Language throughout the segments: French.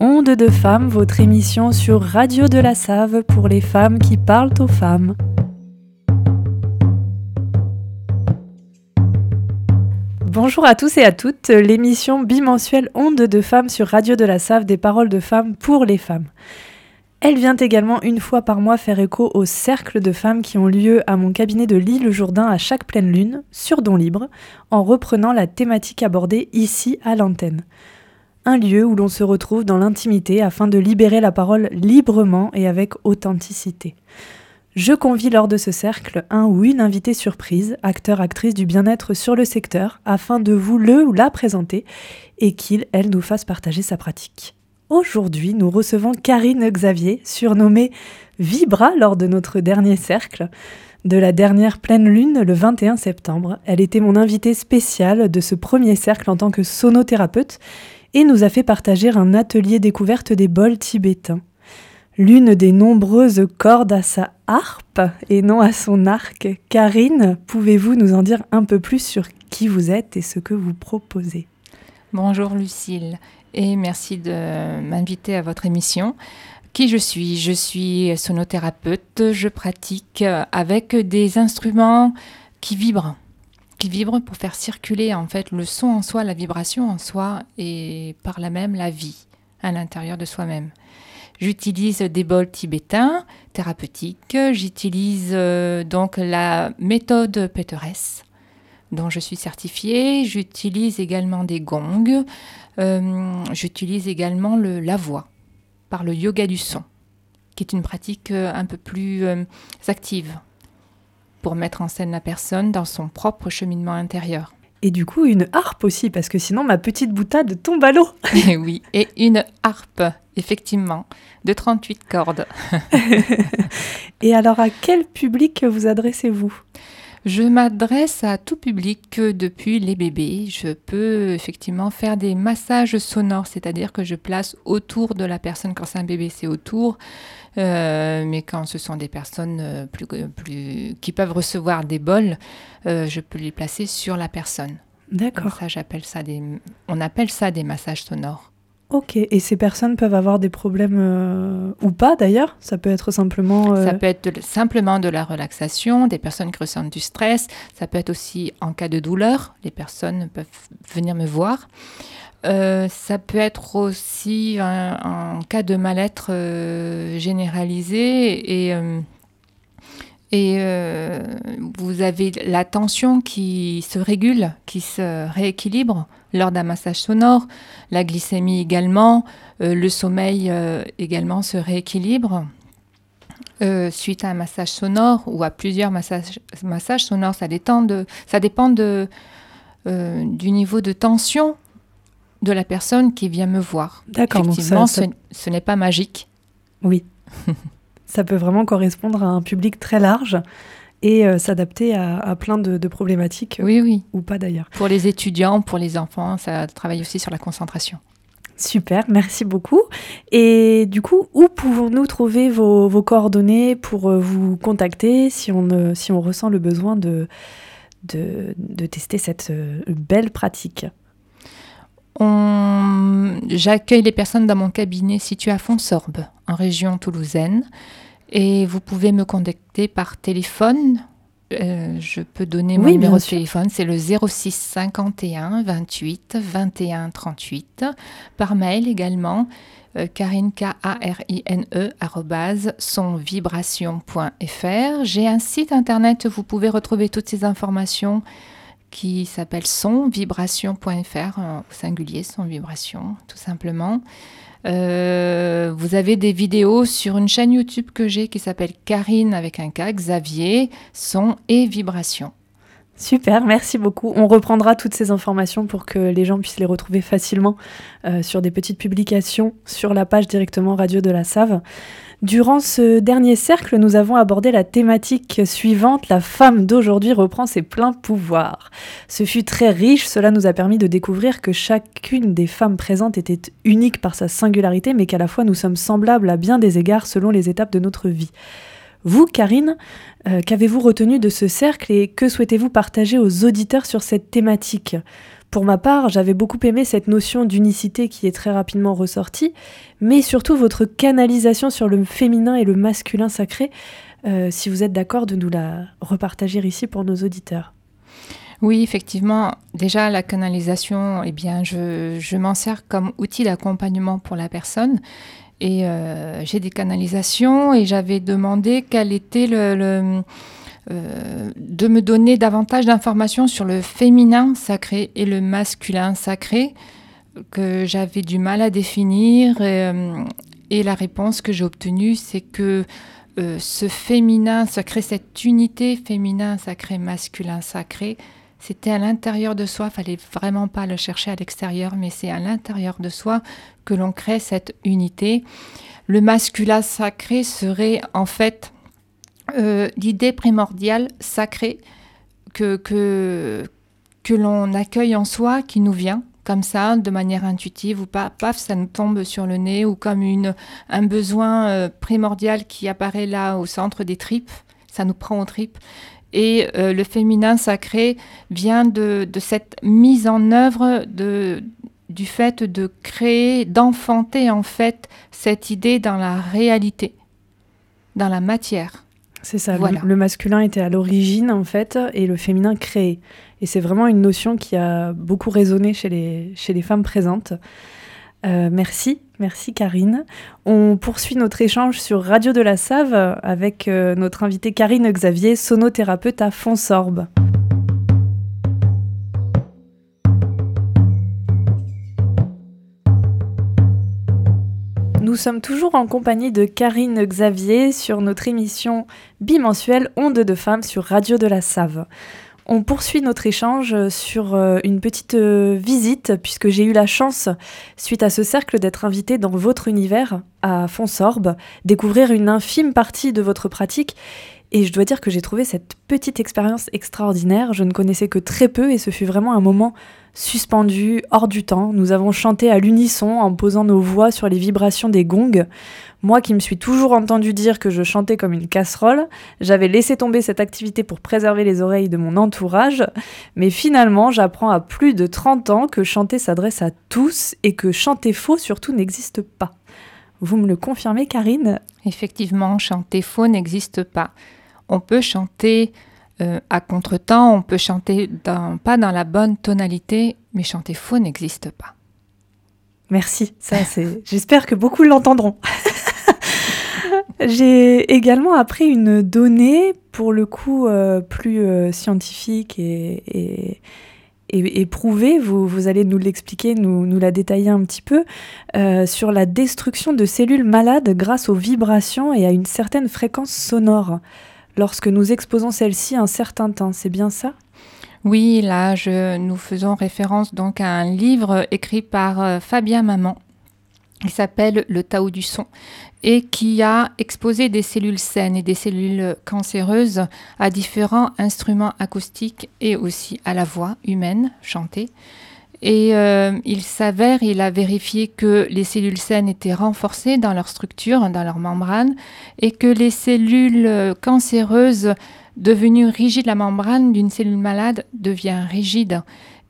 Onde de femmes, votre émission sur Radio de la Save pour les femmes qui parlent aux femmes. Bonjour à tous et à toutes, l'émission bimensuelle Onde de femmes sur Radio de la Save des paroles de femmes pour les femmes. Elle vient également une fois par mois faire écho aux cercles de femmes qui ont lieu à mon cabinet de Lille Jourdain à chaque pleine lune, sur Don Libre, en reprenant la thématique abordée ici à l'antenne. Un lieu où l'on se retrouve dans l'intimité afin de libérer la parole librement et avec authenticité. Je convie lors de ce cercle un ou une invitée surprise, acteur, actrice du bien-être sur le secteur, afin de vous le ou la présenter et qu'il, elle, nous fasse partager sa pratique. Aujourd'hui, nous recevons Karine Xavier, surnommée Vibra lors de notre dernier cercle de la dernière pleine lune le 21 septembre. Elle était mon invitée spéciale de ce premier cercle en tant que sonothérapeute et nous a fait partager un atelier découverte des bols tibétains. L'une des nombreuses cordes à sa harpe et non à son arc. Karine, pouvez-vous nous en dire un peu plus sur qui vous êtes et ce que vous proposez? Bonjour Lucille et merci de m'inviter à votre émission. Qui je suis? Je suis sonothérapeute, je pratique avec des instruments qui vibrent, qui vibrent pour faire circuler en fait le son en soi, la vibration en soi et par là même la vie à l'intérieur de soi-même. J'utilise des bols tibétains thérapeutiques, j'utilise euh, donc la méthode Peterès dont je suis certifiée, j'utilise également des gongs, euh, j'utilise également le, la voix par le yoga du son, qui est une pratique euh, un peu plus active pour mettre en scène la personne dans son propre cheminement intérieur. Et du coup, une harpe aussi, parce que sinon ma petite boutade tombe à l'eau. oui, et une harpe, effectivement, de 38 cordes. et alors, à quel public vous adressez-vous? Je m'adresse à tout public depuis les bébés. Je peux effectivement faire des massages sonores, c'est-à-dire que je place autour de la personne. Quand c'est un bébé, c'est autour. Euh, mais quand ce sont des personnes euh, plus, plus, qui peuvent recevoir des bols, euh, je peux les placer sur la personne. D'accord. Ça, j'appelle ça des, on appelle ça des massages sonores. Ok, et ces personnes peuvent avoir des problèmes euh, ou pas d'ailleurs? Ça peut être simplement... Euh, ça peut être simplement de la relaxation, des personnes qui ressentent du stress, ça peut être aussi en cas de douleur, les personnes peuvent venir me voir. Euh, ça peut être aussi en cas de mal-être généralisé et, et vous avez la tension qui se régule, qui se rééquilibre lors d'un massage sonore. La glycémie également, euh, le sommeil euh, également se rééquilibre. Euh, suite à un massage sonore ou à plusieurs massages, massages sonores, ça, dépend, de, ça dépend de, du niveau de tension de la personne qui vient me voir. D'accord. Effectivement, ce, ce n'est pas magique. Oui. ça peut vraiment correspondre à un public très large et euh, s'adapter à, plein de, problématiques. Oui, oui. Ou pas d'ailleurs. Pour les étudiants, pour les enfants, ça travaille aussi sur la concentration. Super, merci beaucoup. Et du coup, où pouvons-nous trouver vos, coordonnées pour euh, vous contacter si on, euh, si on ressent le besoin de, de, de tester cette belle pratique? J'accueille les personnes dans mon cabinet situé à Fonsorbe, en région toulousaine. Et vous pouvez me contacter par téléphone. Euh, je peux donner mon numéro de téléphone, c'est le 06 51 28 21 38. Par mail également, euh, karine, k a r i n e sonvibration.fr. J'ai un site internet où vous pouvez retrouver toutes ces informations qui s'appelle sonvibration.fr, au singulier, son vibration, tout simplement. Euh, vous avez des vidéos sur une chaîne YouTube que j'ai qui s'appelle Karine avec un K, Xavier, son et vibration. Super, merci beaucoup. On reprendra toutes ces informations pour que les gens puissent les retrouver facilement euh, sur des petites publications sur la page directement Radio de la Save. Durant ce dernier cercle, nous avons abordé la thématique suivante, la femme d'aujourd'hui reprend ses pleins pouvoirs. Ce fut très riche, cela nous a permis de découvrir que chacune des femmes présentes était unique par sa singularité, mais qu'à la fois nous sommes semblables à bien des égards selon les étapes de notre vie. Vous, Karine, euh, qu'avez-vous retenu de ce cercle et que souhaitez-vous partager aux auditeurs sur cette thématique? Pour ma part, j'avais beaucoup aimé cette notion d'unicité qui est très rapidement ressortie, mais surtout votre canalisation sur le féminin et le masculin sacré, euh, si vous êtes d'accord de nous la repartager ici pour nos auditeurs. Oui, effectivement. Déjà, la canalisation, eh bien, je, m'en sers comme outil d'accompagnement pour la personne. Et euh, j'ai des canalisations et j'avais demandé euh, de me donner davantage d'informations sur le féminin sacré et le masculin sacré que j'avais du mal à définir. Et, euh, et la réponse que j'ai obtenue, c'est que ce féminin sacré, cette unité féminin sacré, masculin sacré, c'était à l'intérieur de soi, fallait vraiment pas le chercher à l'extérieur, mais c'est à l'intérieur de soi que l'on crée cette unité. Le masculin sacré serait en fait euh, l'idée primordiale sacrée que, l'on accueille en soi, qui nous vient comme ça, de manière intuitive ou pas, paf, ça nous tombe sur le nez, ou comme un besoin euh, primordial qui apparaît là au centre des tripes, ça nous prend aux tripes. Et euh, le féminin sacré vient de, cette mise en œuvre de, du fait de créer, d'enfanter en fait cette idée dans la réalité, dans la matière. C'est ça, le, masculin était à l'origine en fait et le féminin créé. Et c'est vraiment une notion qui a beaucoup résonné chez les, chez les femmes présentes. Euh, merci, merci Karine. On poursuit notre échange sur Radio de la Save avec euh, notre invitée Karine Xavier, sonothérapeute à Fonsorbe. Nous sommes toujours en compagnie de Karine Xavier sur notre émission bimensuelle Onde de femmes sur Radio de la Save. On poursuit notre échange sur euh, une petite euh, visite, puisque j'ai eu la chance, suite à ce cercle, d'être invitée dans votre univers à Fonsorbe, découvrir une infime partie de votre pratique. Et je dois dire que j'ai trouvé cette petite expérience extraordinaire. Je ne connaissais que très peu et ce fut vraiment un moment suspendu, hors du temps. Nous avons chanté à l'unisson en posant nos voix sur les vibrations des gongs. Moi qui me suis toujours entendu dire que je chantais comme une casserole, j'avais laissé tomber cette activité pour préserver les oreilles de mon entourage, mais finalement j'apprends à plus de 30 ans que chanter s'adresse à tous et que chanter faux surtout n'existe pas. Vous me le confirmez Karine? Effectivement, chanter faux n'existe pas. On peut chanter euh, à contretemps, on peut chanter pas dans la bonne tonalité, mais chanter faux n'existe pas. Merci, ça c'est. J'espère que beaucoup l'entendront. J'ai également appris une donnée, pour le coup euh, plus euh, scientifique et, et, prouvée, vous, vous, allez nous l'expliquer, nous, nous, la détailler un petit peu, euh, sur la destruction de cellules malades grâce aux vibrations et à une certaine fréquence sonore, lorsque nous exposons celles-ci un certain temps. C'est bien ça? Oui, là, nous faisons référence donc à un livre écrit par Fabien Maman qui s'appelle Le Tao du son et qui a exposé des cellules saines et des cellules cancéreuses à différents instruments acoustiques et aussi à la voix humaine chantée. Et euh, il s'avère, il a vérifié que les cellules saines étaient renforcées dans leur structure, dans leur membrane, et que les cellules cancéreuses devenues rigides, la membrane d'une cellule malade devient rigide,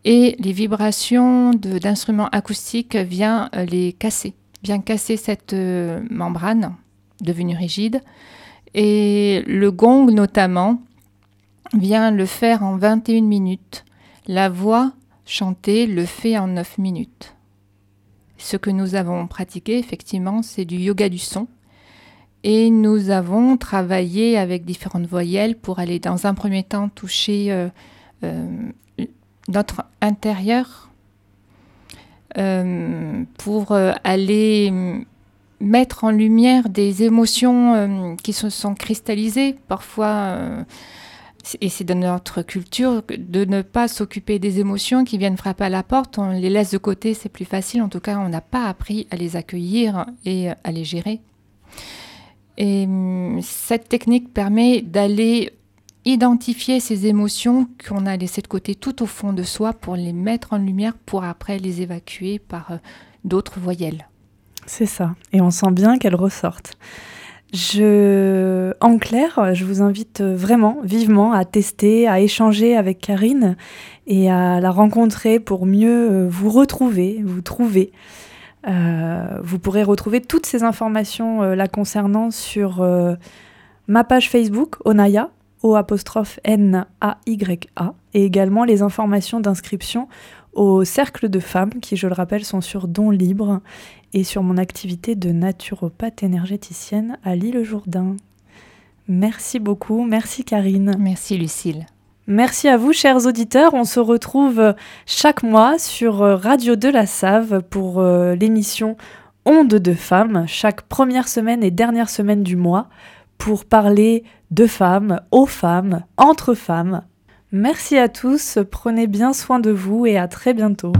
et les vibrations d'instruments acoustiques viennent euh, les casser bien casser cette euh, membrane devenue rigide. Et le gong notamment vient le faire en 21 minutes. La voix chantée le fait en 9 minutes. Ce que nous avons pratiqué, effectivement, c'est du yoga du son. Et nous avons travaillé avec différentes voyelles pour aller dans un premier temps toucher euh, euh, notre intérieur, euh, pour aller mettre en lumière des émotions qui se sont cristallisées parfois et c'est de notre culture de ne pas s'occuper des émotions qui viennent frapper à la porte. On les laisse de côté, c'est plus facile. En tout cas, on n'a pas appris à les accueillir et à les gérer. Et cette technique permet d'aller identifier ces émotions qu'on a laissées de côté tout au fond de soi pour les mettre en lumière pour après les évacuer par euh, d'autres voyelles. C'est ça, et on sent bien qu'elles ressortent. Je, en clair, je vous invite vraiment, vivement, à tester, à échanger avec Karine et à la rencontrer pour mieux euh, vous retrouver, vous trouver. Euh, vous pourrez retrouver toutes ces informations euh, la concernant sur ma page Facebook, Onaya, O apostrophe N-A-Y-A, et également les informations d'inscription au cercle de femmes qui, je le rappelle, sont sur Don Libre et sur mon activité de naturopathe énergéticienne à l'île Jourdain. Merci beaucoup, merci Karine. Merci Lucille. Merci à vous, chers auditeurs. On se retrouve chaque mois sur Radio de la Save pour euh, l'émission Onde de femmes, chaque première semaine et dernière semaine du mois, pour parler de femmes, aux femmes, entre femmes. Merci à tous, prenez bien soin de vous et à très bientôt.